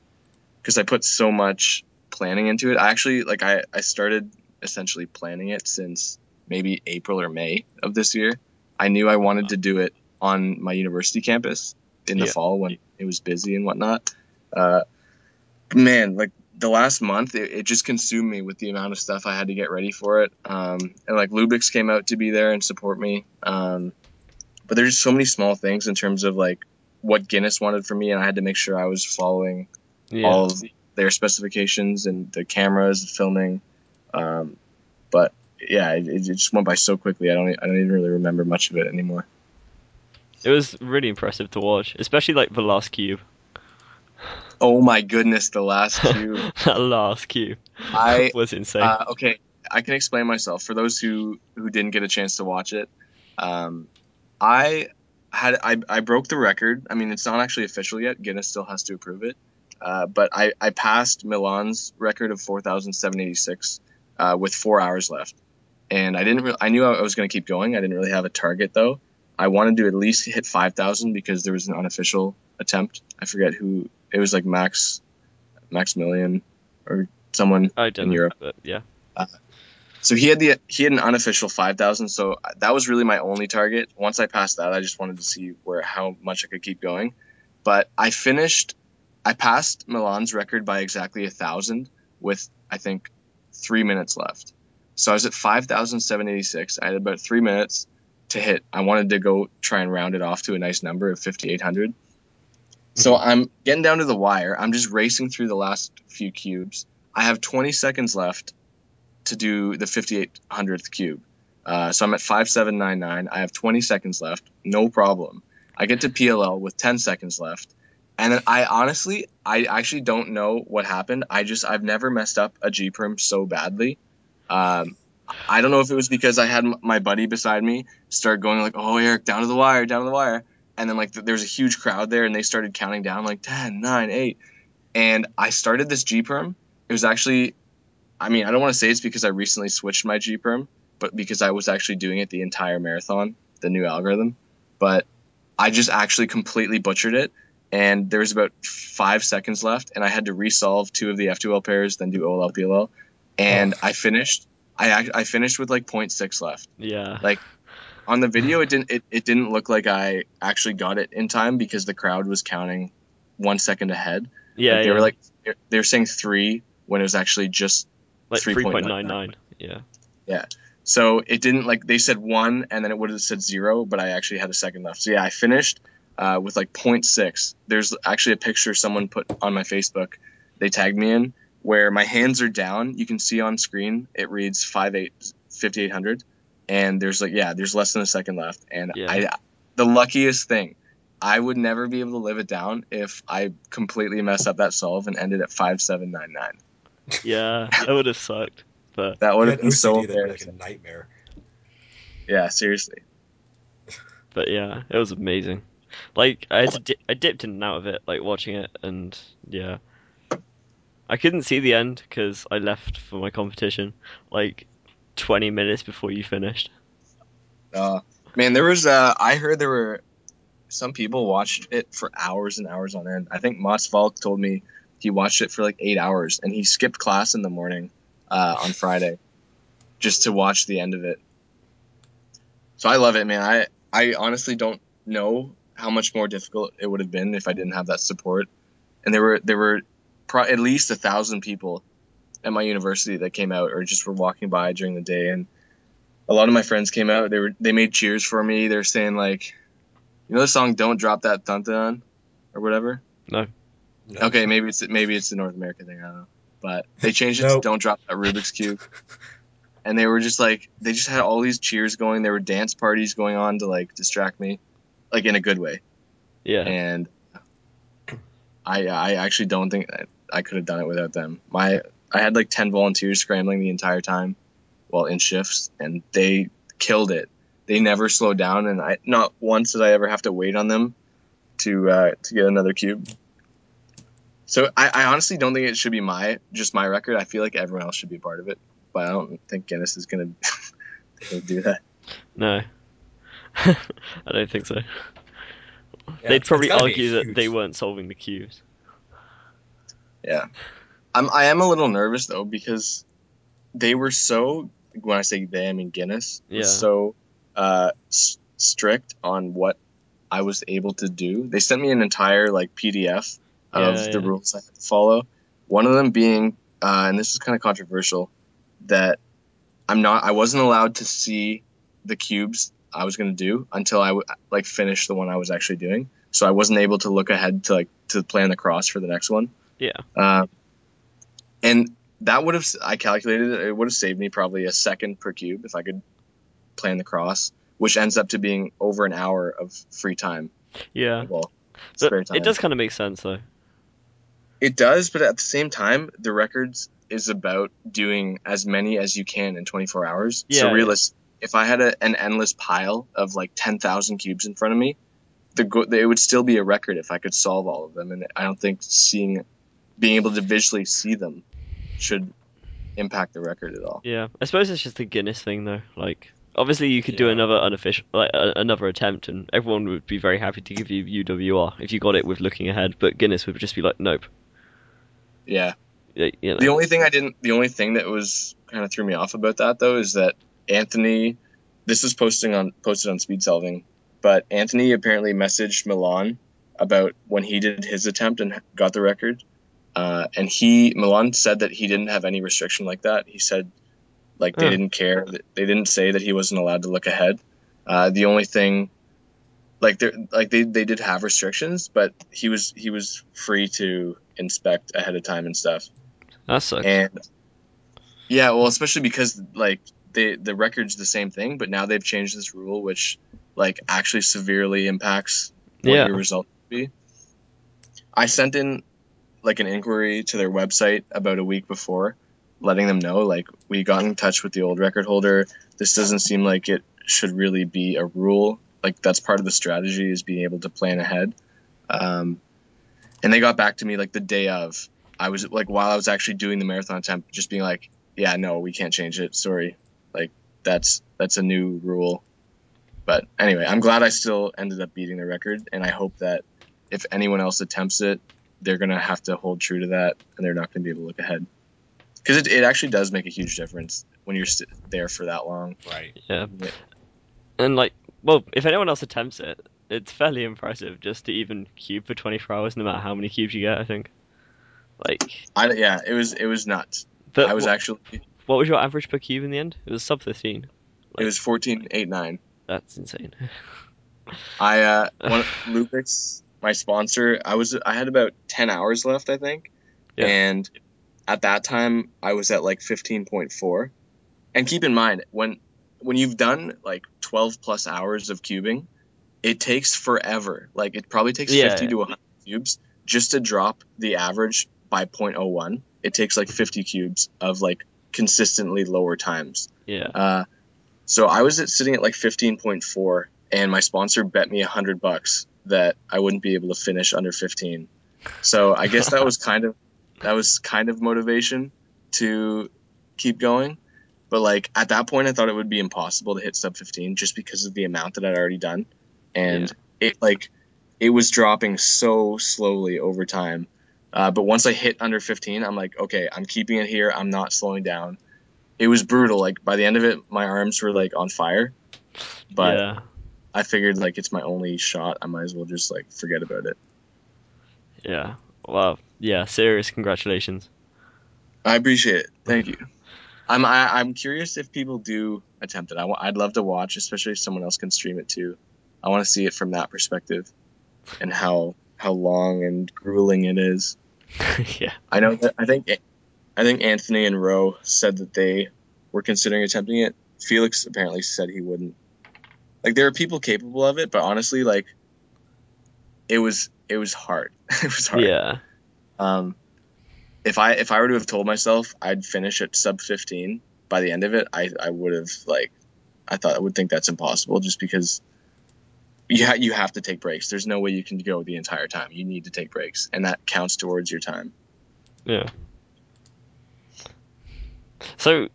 because I put so much planning into it. I actually like I I started essentially planning it since maybe April or May of this year. I knew I wanted to do it on my university campus in the Yeah. fall when it was busy and whatnot. Uh, man, like the last month, it, it just consumed me with the amount of stuff I had to get ready for it. Um, and like Lubix came out to be there and support me. Um, but there's just so many small things in terms of like what Guinness wanted from me, and I had to make sure I was following Yeah. all of their specifications and the cameras, the filming. Um, but yeah, it, it just went by so quickly. I don't, I don't even really remember much of it anymore. It was really impressive to watch, especially like the last cube. Oh my goodness, the last cube. that last cube I was insane. Uh, okay, I can explain myself for those who who didn't get a chance to watch it. Um, I had I, I broke the record. I mean, it's not actually official yet. Guinness still has to approve it. Uh, but I, I passed Milan's record of 4,786 uh, with four hours left, and I didn't. Re- I knew I was going to keep going. I didn't really have a target though. I wanted to at least hit 5,000 because there was an unofficial attempt. I forget who. It was like Max, Maximilian, or someone in Europe. but yeah. Uh, so he had the he had an unofficial 5000 so that was really my only target. Once i passed that i just wanted to see where how much i could keep going. But i finished i passed milan's record by exactly a thousand with i think three minutes left. So i was at 5786 i had about three minutes to hit. I wanted to go try and round it off to a nice number of 5800 so i'm getting down to the wire i'm just racing through the last few cubes i have 20 seconds left to do the 5800th cube. Uh, so I'm at 5799. I have 20 seconds left. No problem. I get to PLL with 10 seconds left. And then I honestly, I actually don't know what happened. I just, I've never messed up a G perm so badly. Um, I don't know if it was because I had my buddy beside me start going like, "Oh, Eric, down to the wire, down to the wire," and then like th- there was a huge crowd there, and they started counting down like 10, 9, 8, and I started this G perm. It was actually I mean, I don't want to say it's because I recently switched my G perm, but because I was actually doing it the entire marathon, the new algorithm. But I just actually completely butchered it, and there was about five seconds left, and I had to resolve two of the F2L pairs, then do OLL PLL, and oh. I finished. I I finished with like 0.6 left. Yeah. Like, On the video, it didn't it, it didn't look like I actually got it in time because the crowd was counting one second ahead. yeah. Like, they yeah. were like they were saying three when it was actually just like 3.99. 3.99. Yeah. So it didn't like they said one and then it would have said zero, but I actually had a second left. So yeah, I finished uh, with like 0.6. There's actually a picture someone put on my Facebook. They tagged me in where my hands are down. You can see on screen it reads 58 5800 and there's like yeah, there's less than a second left and Yeah. I the luckiest thing I would never be able to live it down if I completely mess up that solve and ended at 5799. Yeah. That would have sucked. But That would have been so OCD, that'd be like a nightmare. Yeah, seriously. but yeah, it was amazing. Like I di- I dipped in and out of it, like watching it, and yeah, I couldn't see the end because I left for my competition like 20 minutes before you finished. Uh, man, there was. Uh, I heard there were some people watched it for hours and hours on end. I think Mats Valk told me he watched it for like eight hours, and he skipped class in the morning uh, on Friday just to watch the end of it. So I love it, man. I I honestly don't know how much more difficult it would have been if I didn't have that support. And there were there were pro- at least a thousand people at my university that came out or just were walking by during the day, and a lot of my friends came out. They were they made cheers for me. They're saying like, you know the song "Don't Drop That Thun Thun" or whatever. No. Okay, maybe it's maybe it's the North America thing. I don't know, but they changed it Nope. to "Don't Drop That Rubik's Cube." And they were just like they just had all these cheers going. There were dance parties going on to like distract me, like in a good way. Yeah. And I I actually don't think I, I could have done it without them. My I had like ten volunteers scrambling the entire time, while in shifts, and they killed it. They never slowed down, and I not once did I ever have to wait on them to uh, to get another cube. So I, I honestly don't think it should be my just my record. I feel like everyone else should be a part of it, but I don't think Guinness is gonna, gonna do that. No. I don't think so. Yeah, They'd probably it's argue that they weren't solving the cubes. Yeah, I'm I am a little nervous though because they were so when I say they I mean Guinness Yeah. was so uh, s- strict on what I was able to do. They sent me an entire like PDF of Yeah, the yeah. rules I had to follow. One of them being, uh, and this is kind of controversial, that I'm not I wasn't allowed to see the cubes I was gonna do until I w- like finished the one I was actually doing. So I wasn't able to look ahead to like to plan the cross for the next one. Yeah. Uh, and that would have I calculated it, it would have saved me probably a second per cube if I could plan the cross, which ends up to being over an hour of free time. Yeah. Well, spare time. it does kind of make sense though. It does, but at the same time, the records is about doing as many as you can in 24 hours. Yeah, so yeah. realist, if I had a, an endless pile of like 10,000 cubes in front of me, the go- it would still be a record if I could solve all of them. And I don't think seeing, being able to visually see them, should impact the record at all. Yeah. I suppose it's just the Guinness thing though. Like obviously you could do another unofficial like uh, another attempt and everyone would be very happy to give you UWR if you got it with looking ahead, but Guinness would just be like nope. Yeah. Y- You know. The only thing I didn't, the only thing that was kind of threw me off about that though is that Anthony, this was posting on posted on Speed Solving, but Anthony apparently messaged Milan about when he did his attempt and got the record, uh, and he Milan said that he didn't have any restriction like that. He said like they Huh. didn't care, they didn't say that he wasn't allowed to look ahead. Uh, the only thing. Like they like they, they did have restrictions, but he was he was free to inspect ahead of time and stuff. That sucks. And yeah, well, especially because like they the record's the same thing, but now they've changed this rule, which like actually severely impacts what Yeah. your result would be. I sent in like an inquiry to their website about a week before, letting them know like we got in touch with the old record holder. This doesn't seem like it should really be a rule. Like that's part of the strategy is being able to plan ahead. Um, and they got back to me like the day of. I was like while I was actually doing the marathon attempt, just being like, "Yeah, no, we can't change it. Sorry, like that's that's a new rule." But anyway, I'm glad I still ended up beating the record, and I hope that if anyone else attempts it, they're gonna have to hold true to that, and they're not gonna be able to look ahead. Because it, it actually does make a huge difference when you're st- there for that long. Right. Yeah. Yeah. And like, well, if anyone else attempts it, it's fairly impressive just to even cube for 24 hours, no matter how many cubes you get. I think. Like, I yeah, it was it was nuts. but I was wh- actually what was your average per cube in the end? It was sub 15. it was fourteen eight nine. That's insane. I uh one Lubix, my sponsor, I was I had about ten hours left, I think. Yeah. And at that time I was at like fifteen point four. And keep in mind, when when you've done like twelve plus hours of cubing, it takes forever. Like it probably takes Yeah. fifty to hundred cubes just to drop the average by 0.01. It takes like fifty cubes of like consistently lower times. Yeah. Uh, so I was at, sitting at like 15.4, and my sponsor bet me a hundred bucks that I wouldn't be able to finish under 15. So I guess that was kind of that was kind of motivation to keep going. But like at that point, I thought it would be impossible to hit sub 15 just because of the amount that I'd already done, and it like it was dropping so slowly over time. Uh, but once I hit under 15, I'm like, okay, I'm keeping it here. I'm not slowing down. It was brutal. Like by the end of it, my arms were like on fire. but yeah, I figured like it's my only shot. I might as well just like forget about it. yeah. Well, yeah. Serious congratulations. I appreciate it. Thank you. I'm I, I'm curious if people do attempt it. I, wa- I'd love to watch, especially if someone else can stream it too. I want to see it from that perspective, and how how long and grueling it is. yeah. I know that I think I think Anthony and Rowe said that they were considering attempting it. Feliks apparently said he wouldn't. Like there are people capable of it, but honestly, like it was it was hard. it was hard. Yeah. Um, if I if I were to have told myself I'd finish at sub fifteen by the end of it, I I would have like I thought I would think that's impossible just because you ha- you have to take breaks. There's no way you can go the entire time. You need to take breaks, and that counts towards your time. Yeah. So,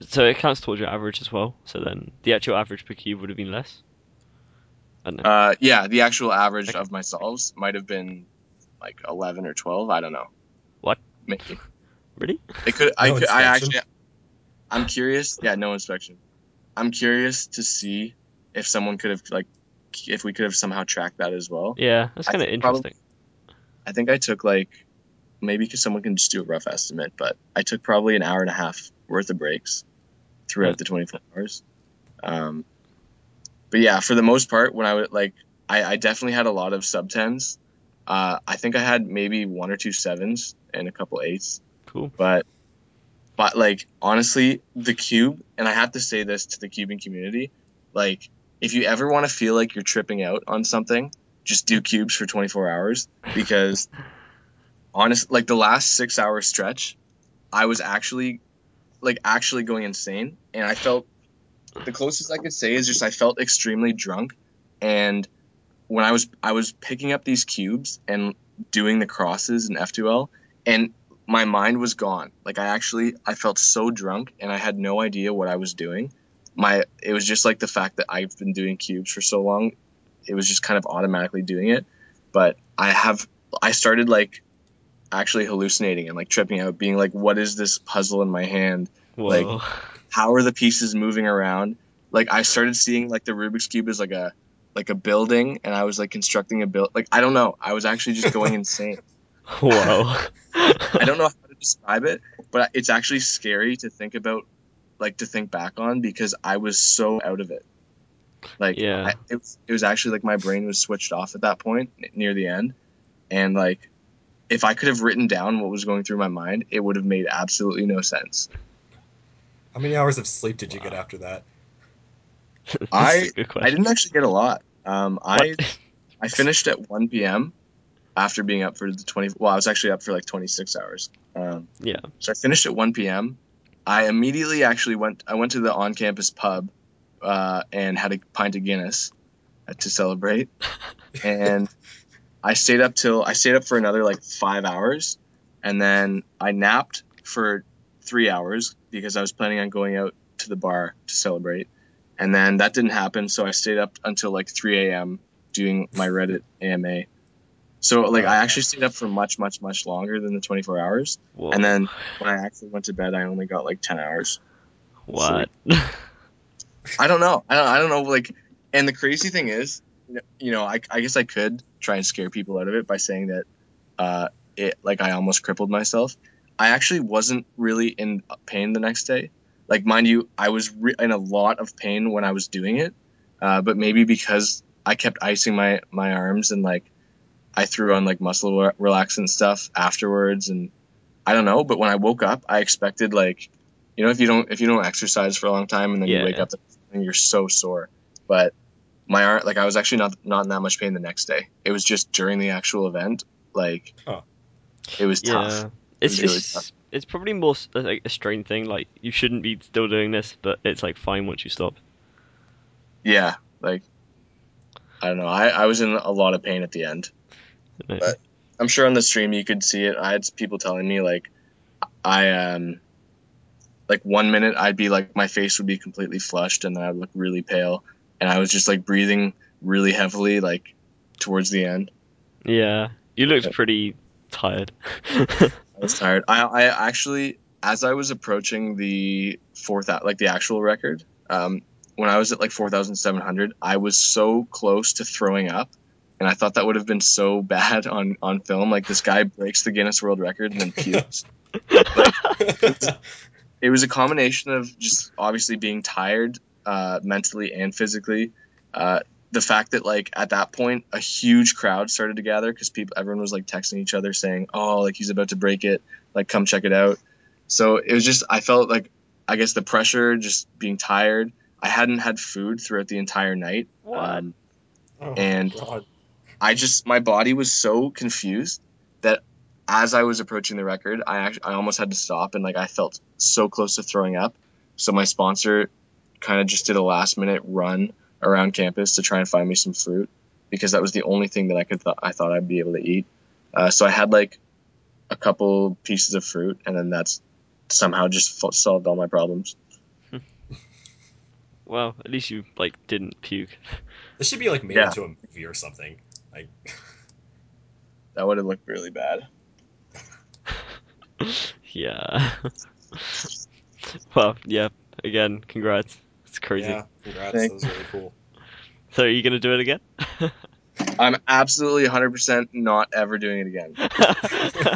so it counts towards your average as well. So then the actual average per cube would have been less. I don't know. Uh, yeah, the actual average Okay. of my solves might have been like eleven or twelve. I don't know. What? Maybe really? it could. I No could. I actually. I'm curious. Yeah, no inspection. I'm curious to see if someone could have like if we could have somehow tracked that as well. Yeah, that's kind of think probably- interesting. I think I took like maybe because someone can just do a rough estimate, but I took probably an hour and a half worth of breaks throughout Yeah. the 24 hours. Um, but yeah, for the most part, when I would like, I, I definitely had a lot of sub tens. Uh, I think I had maybe one or two sevens and a couple eights, Cool. but but like honestly, the cube, and I have to say this to the cubing community, like if you ever want to feel like you're tripping out on something, just do cubes for 24 hours because honest like the last six hour stretch i was actually like actually going insane. And i felt the closest i could say is just i felt extremely drunk. And when i was i was picking up these cubes and doing the crosses in f2l and my mind was gone. Like i actually i felt so drunk and i had no idea what i was doing. My it was just like the fact that i've been doing cubes for so long it was just kind of automatically doing it. But i have i started like actually hallucinating and like tripping out being like what is this puzzle in my hand Whoa. like- how are the pieces moving around like i started seeing like the rubik's cube as like a like a building and i was like constructing a build like i don't know i was actually just going insane Whoa. i don't know how to describe it but it's actually scary to think about like to think back on because i was so out of it like Yeah. I, it, was, it was actually like my brain was switched off at that point n- near the end and like if i could have written down what was going through my mind it would have made absolutely no sense How many hours of sleep did you get after that? That's I- a good i didn't actually get a lot um i i finished at 1 p.m after being up for the 20 well i was actually up for like 26 hours um Yeah. So I finished at 1 p.m. I immediately actually went. I went to the on-campus pub uh, and had a pint of Guinness uh, to celebrate, and I stayed up till I stayed up for another like five hours, and then I napped for three hours because I was planning on going out to the bar to celebrate, and then that didn't happen. So I stayed up until like 3 a.m. doing my Reddit AMA. So like I actually stayed up for much, much, much longer than the 24 hours. Whoa. And then when I actually went to bed, I only got like 10 hours. what? I don't know. I don't, I don't know. Like, and the crazy thing is, you know- I, I guess I could try and scare people out of it by saying that, uh, it like I almost crippled myself. I actually wasn't really in pain the next day. Like, mind you, I was re- in a lot of pain when I was doing it, uh, but maybe because I kept icing my my arms and like I threw on like muscle re- relaxant stuff afterwards, and I don't know. But when I woke up, I expected like, you know, if you don't if you don't exercise for a long time and then Yeah. you wake up and you're so sore, but my arm like I was actually not not in that much pain the next day. It was just during the actual event, like Huh. it was tough. Yeah. It's was really it's, tough. it's probably more like a strange thing. Like you shouldn't be still doing this, but it's like fine once you stop. Yeah, like I don't know. I I was in a lot of pain at the end. But- I'm sure on the stream you could see it. I had people telling me like I um like one minute I'd be like my face would be completely flushed and then I'd look really pale and I was just like breathing really heavily like towards the end. yeah, you looked pretty tired. I was tired. I I actually as I was approaching the fourth like the actual record, um when I was at like 4,700, I was so close to throwing up. And I thought that would have been so bad on, on film. Like this guy breaks the Guinness World Record and then pukes. it was a combination of just obviously being tired uh, mentally and physically. Uh, the fact that like at that point a huge crowd started to gather because people everyone was like texting each other saying oh like he's about to break it like come check it out so it was just i felt like i guess the pressure just being tired i hadn't had food throughout the entire night What? Um, Oh, And- God. I just my body was so confused that as I was approaching the record, I actually I almost had to stop and like I felt so close to throwing up. So my sponsor kind of just did a last minute run around campus to try and find me some fruit because that was the only thing that I could th- I thought I'd be able to eat. Uh, so I had like a couple pieces of fruit and then that's somehow just fo- solved all my problems. Well, at least you like didn't puke. This should be like made Yeah. into a movie or something. Like, That would have looked really bad. yeah. well, yeah. Again, congrats. It's crazy. yeah, congrats. Thank- That was really cool. So are you gonna do it again? I'm absolutely 100% not ever doing it again.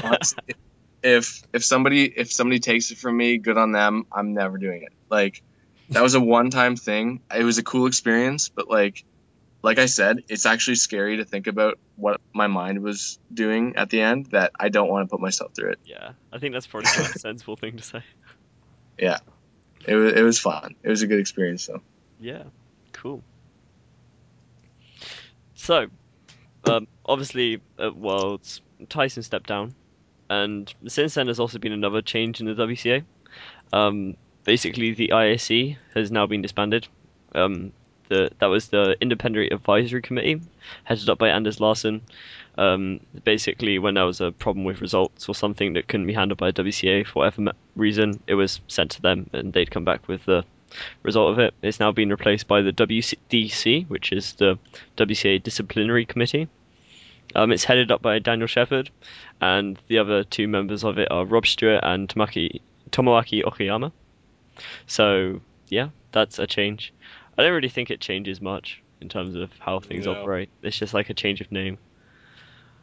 honestly, if if somebody if somebody takes it from me, good on them. I'm never doing it. Like that was a one time thing. It was a cool experience, but like like I said, it's actually scary to think about what my mind was doing at the end. That I don't want to put myself through it. yeah, I think that's probably the most sensible thing to say. It was it was fun. It was a good experience though. Yeah, cool. So, um, obviously, at Worlds, Tyson stepped down, and since then there's also been another change in the WCA. Um, basically, the IAC has now been disbanded. Um, the that was the Independent Advisory Committee, headed up by Anders Larsson. Um, basically, when there was a problem with results or something that couldn't be handled by WCA for whatever reason, it was sent to them, and they'd come back with the result of it. It's now been replaced by the WDC, which is the WCA Disciplinary Committee. Um, it's headed up by Daniel Shepard, and the other two members of it are Rob Stewart and Tomaki, Tomoaki Okayama. So, yeah, that's a change. I don't really think it changes much in terms of how things No. operate. It's just like a change of name,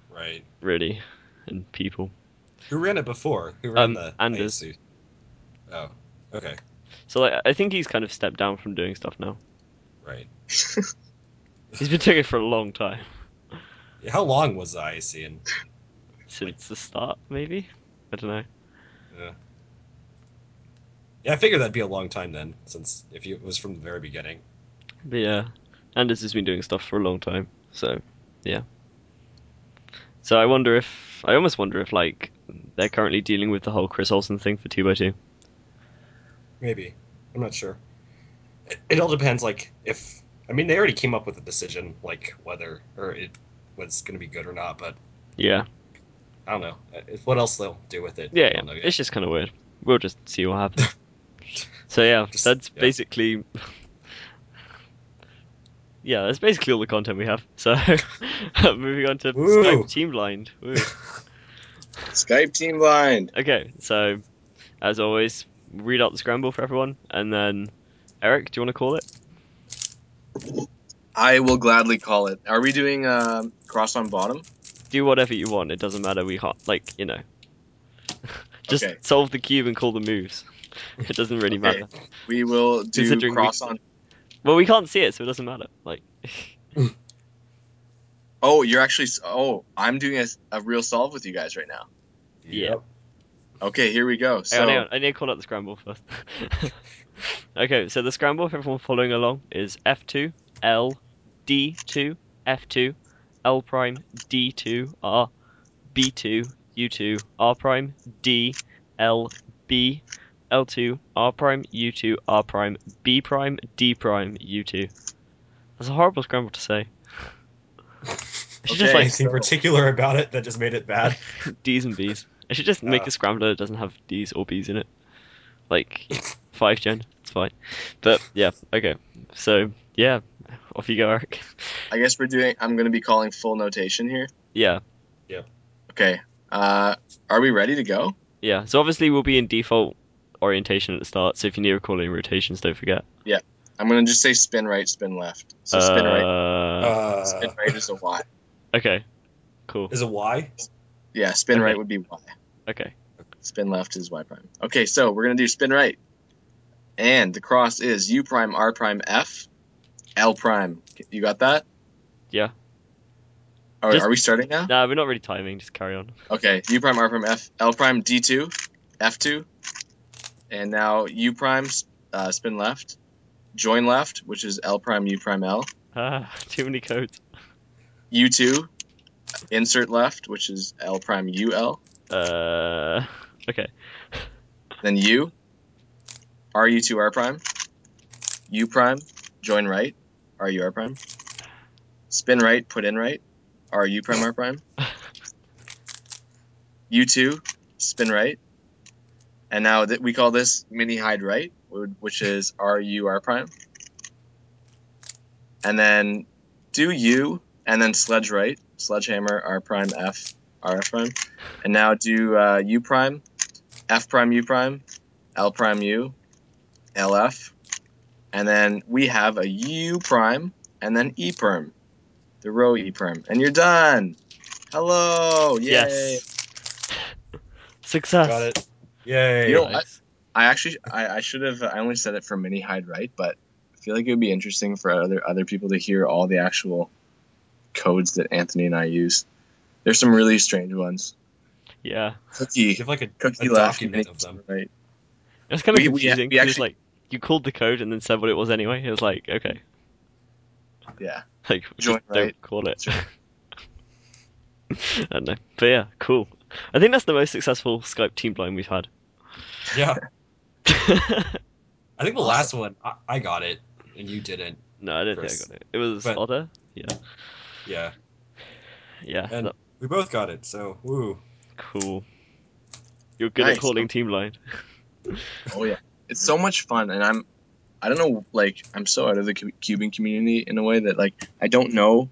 Right. really, and people. Who ran it before? Who ran Um, the Anders. ASU? Oh, okay. So, like, I think he's kind of stepped down from doing stuff now. Right. He's been doing it for a long time. Yeah, How long was the IAC? And Since the start, maybe? I don't know. yeah, I figured that'd be a long time then, since if you, it was from the very beginning. But yeah, Anders has been doing stuff for a long time, so yeah. So I wonder if I almost wonder if like they're currently dealing with the whole Chris Olson thing for two x two. Maybe. I'm not sure. It, it all depends. Like if I mean they already came up with a decision, like whether or it was going to be good or not. But Yeah, I don't know. What else they'll do with it? yeah, yeah. don't know yet. It's just kind of weird. We'll just see what happens. so yeah, Just- that's yeah. basically. Yeah, that's basically all the content we have. So, moving on to Woo. Skype Team Blind. Skype team blind. Okay, so as always, read out the scramble for everyone, and then Eric, do you want to call it? I will gladly call it. Are we doing um, cross on bottom? Do whatever you want. It doesn't matter. We can't, like, you know, just Okay. solve the cube and call the moves. It doesn't really Okay. matter. We will do Considering we- cross on. Well, we can't see it, so it doesn't matter. Like, Oh, you're actually. Oh, I'm doing a, a real solve with you guys right now. Yeah. Okay, here we go. hang So on, hang on, I need to call out the scramble first. okay, so the scramble for everyone following along is F2, L, D2, F2, L prime, D2, R, B2, U2, R prime, D, L, B, L2, R prime, U2, R prime, B prime, D prime, U2. That's a horrible scramble to say. I should just like Anything particular about it that just made it bad? D's and B's. I should just make Ah. a scrambler that doesn't have D's or B's in it. Like five gen, it's fine. But yeah, okay. So yeah, off you go, Eric. I guess we're doing. I'm going to be calling full notation here. Yeah. Yeah, Okay. Uh, are we ready to go? yeah. So obviously we'll be in default orientation at the start. So if you need recalling rotations, don't forget. Yeah. I'm gonna just say spin right, spin left. So spin right, Uh, Uh, spin right is a Y. okay. Cool. is a Y? Yeah, spin Okay. right would be Y. Okay. Spin left is Y prime. Okay, so we're gonna do spin right, and the cross is U prime R prime F, L prime. You got that? Yeah. Are, Just- are we starting now? Nah, we're not really timing. Just carry on. Okay, U prime R prime F, L prime D2, F2, and now U prime uh, spin left, join left, which is L prime U prime L, Ah, too many codes. U2, insert left, which is L prime UL, Uh, okay. then U, RU2 R prime, U prime, join right, RU R prime, spin right, put in right, RU prime R prime, U2, spin right, and now that we call this mini hide right, which is R U R prime, and then do U, and then sledge right, sledgehammer R prime F R F prime, and now do uh, U prime, F prime U prime, L prime U, L F. And then we have a U prime, and then E perm, the row E perm, and you're done. Hello, yay! Yes. Success. Got it. Yay. You know Nice. I actually, I, I should have, I only said it for mini hide right, but I feel like it would be interesting for other other people to hear all the actual codes that Anthony and I use. There's some really strange ones. Yeah. You Cookie, have like a, cookie a left, document of them. right. It was kind of We- we- confusing we because actually- like you called the code and then said what it was anyway. It was like okay, Yeah. like Join just don't call it. Sure. I don't know, but yeah, cool. I think that's the most successful Skype team blind we've had. Yeah. I think the last one I, I got it and you didn't. no, I didn't Chris. think I got it. It was But- Otter. Yeah. Yeah, And that- we both got it. So woo. cool. You're good Nice. at calling team blind. Oh yeah, it's so much fun, and I'm, I don't know, like I'm so out of the Cuban community in a way that like I don't know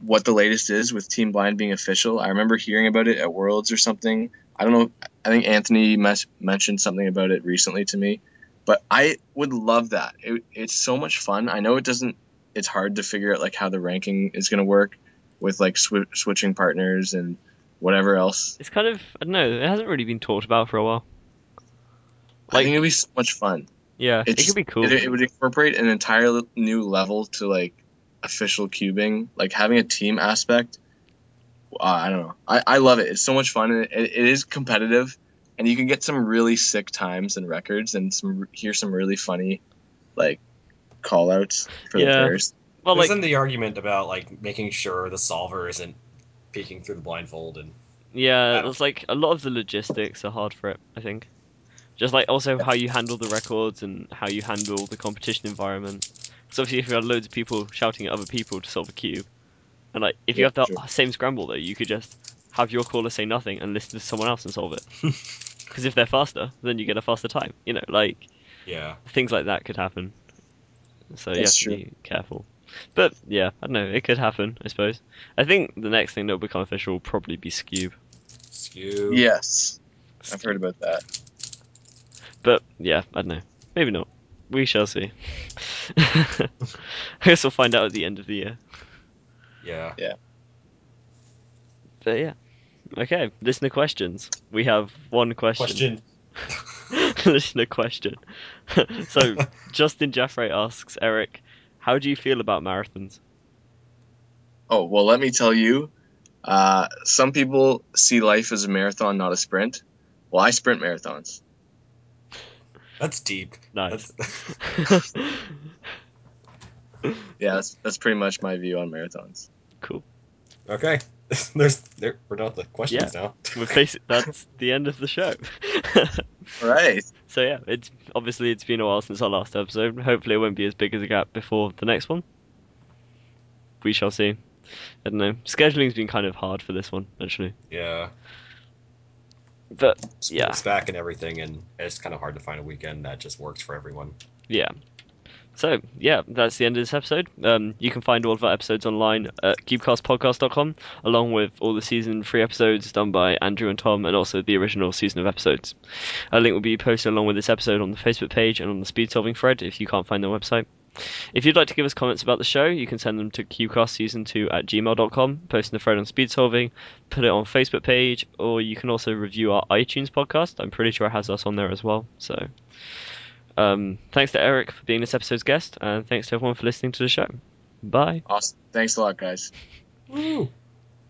what the latest is with Team Blind being official. I remember hearing about it at Worlds or something. I don't know. I think Anthony mes- mentioned something about it recently to me, but I would love that. It, it's so much fun. I know it doesn't. It's hard to figure out like how the ranking is going to work with like swi- switching partners and whatever else. It's kind of I don't know. It hasn't really been talked about for a while. I Like- think it'd be so much fun. Yeah, it could be cool. It, it would incorporate an entire new level to like official cubing, like having a team aspect. Uh, I don't know. I, I love it. It's so much fun. And it, it is competitive, and you can get some really sick times and records, and some hear some really funny, like, call outs for the Yeah. players. well, like Isn't the argument about like making sure the solver isn't peeking through the blindfold and Yeah, don't- it's like a lot of the logistics are hard for it, I think. Just like also how you handle the records and how you handle the competition environment. So obviously if you had loads of people shouting at other people to solve a cube, and like if you Yeah, have the sure. same scramble though, you could just have your caller say nothing and listen to someone else and solve it. Because if they're faster, then you get a faster time. You know, like yeah. things like that could happen. So you have to true. be careful. But yeah, I don't know. It could happen, I suppose. I think the next thing that will become official will probably be Skewb. Skewb. Yes, I've heard about that. But yeah, I don't know. Maybe not. We shall see. I guess we'll find out at the end of the year. Yeah. Yeah. But yeah. Okay, listener questions. We have one question. Question. listener question. so, Justin Jeffrey asks Eric, how do you feel about marathons? Oh well, let me tell you. Uh, some people see life as a marathon, not a sprint. Well, I sprint marathons. That's deep. Nice. That's, Yeah, that's that's pretty much my view on marathons. Cool. okay. There's there we're done with the questions now. We're basic, that's the end of the show. right. so yeah, it's obviously it's been a while since our last episode. Hopefully it won't be as big as a gap before the next one. We shall see. I don't know. Scheduling's been kind of hard for this one, actually. Yeah. But Yeah. Yeah. back and everything, and it's kind of hard to find a weekend that just works for everyone. yeah. So yeah, that's the end of this episode. Um, you can find all of our episodes online at cubecastpodcast.com, along with all the season three episodes done by Andrew and Tom, and also the original season of episodes. A link will be posted along with this episode on the Facebook page and on the speed solving thread if you can't find the website. If you'd like to give us comments about the show, you can send them to qcastseason2 at gmail.com, post in the thread on speed solving, put it on Facebook page, or you can also review our iTunes podcast. I'm pretty sure it has us on there as well. So, um, thanks to Eric for being this episode's guest, and thanks to everyone for listening to the show. Bye. Awesome. Thanks a lot, guys. Woo.